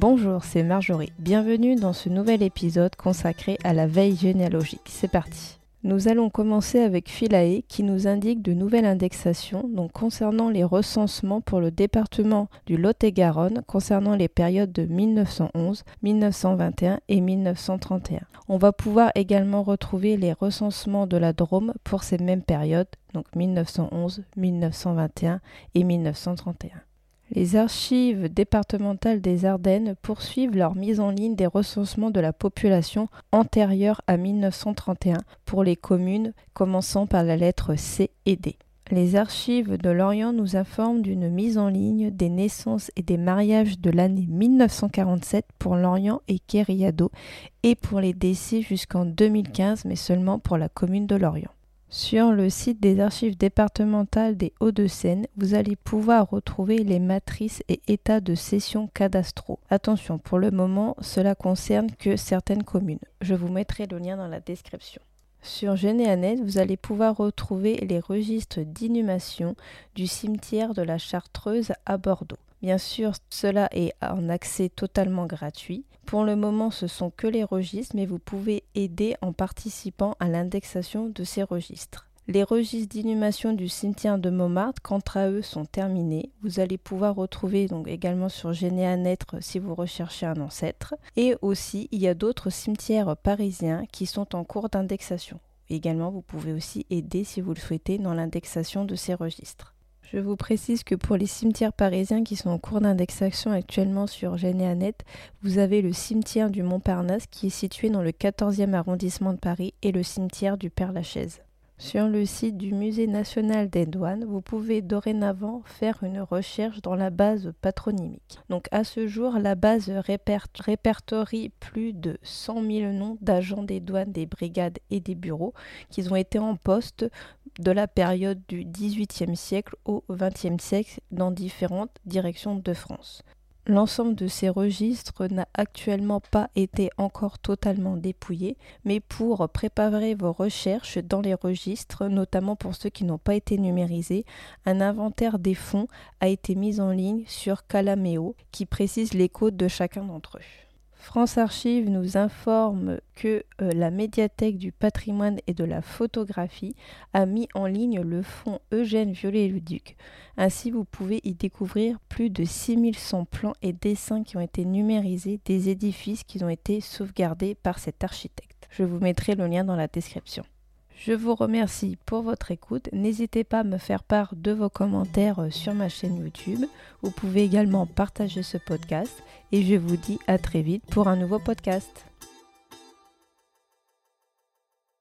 Bonjour, c'est Marjorie. Bienvenue dans ce nouvel épisode consacré à la veille généalogique. C'est parti. Nous allons commencer avec Philae qui nous indique de nouvelles indexations donc concernant les recensements pour le département du Lot-et-Garonne concernant les périodes de 1911, 1921 et 1931. On va pouvoir également retrouver les recensements de la Drôme pour ces mêmes périodes, donc 1911, 1921 et 1931. Les archives départementales des Ardennes poursuivent leur mise en ligne des recensements de la population antérieure à 1931 pour les communes commençant par la lettre C et D. Les archives de Lorient nous informent d'une mise en ligne des naissances et des mariages de l'année 1947 pour Lorient et Kériado et pour les décès jusqu'en 2015 mais seulement pour la commune de Lorient. Sur le site des archives départementales des Hauts-de-Seine, vous allez pouvoir retrouver les matrices et états de cession cadastraux. Attention, pour le moment, cela concerne que certaines communes. Je vous mettrai le lien dans la description. Sur Genéanet, vous allez pouvoir retrouver les registres d'inhumation du cimetière de la Chartreuse à Bordeaux. Bien sûr, cela est en accès totalement gratuit. Pour le moment, ce sont que les registres, mais vous pouvez aider en participant à l'indexation de ces registres. Les registres d'inhumation du cimetière de Montmartre, quant à eux, sont terminés. Vous allez pouvoir retrouver donc également sur Généanet si vous recherchez un ancêtre. Et aussi, il y a d'autres cimetières parisiens qui sont en cours d'indexation. Également, vous pouvez aussi aider si vous le souhaitez dans l'indexation de ces registres. Je vous précise que pour les cimetières parisiens qui sont en cours d'indexation actuellement sur Généanet, vous avez le cimetière du Montparnasse qui est situé dans le 14e arrondissement de Paris et le cimetière du Père-Lachaise. Sur le site du Musée national des douanes, vous pouvez dorénavant faire une recherche dans la base patronymique. Donc à ce jour, la base répertorie plus de 100 000 noms d'agents des douanes, des brigades et des bureaux qui ont été en poste de la période du XVIIIe siècle au XXe siècle dans différentes directions de France. L'ensemble de ces registres n'a actuellement pas été encore totalement dépouillé, mais pour préparer vos recherches dans les registres, notamment pour ceux qui n'ont pas été numérisés, un inventaire des fonds a été mis en ligne sur Calameo qui précise les codes de chacun d'entre eux. France Archives nous informe que euh, la médiathèque du patrimoine et de la photographie a mis en ligne le fonds Eugène Viollet-le-Duc. Ainsi, vous pouvez y découvrir plus de 6100 plans et dessins qui ont été numérisés des édifices qui ont été sauvegardés par cet architecte. Je vous mettrai le lien dans la description. Je vous remercie pour votre écoute. N'hésitez pas à me faire part de vos commentaires euh, sur ma chaîne YouTube. Vous pouvez également partager ce podcast et je vous dis à très vite pour un nouveau podcast.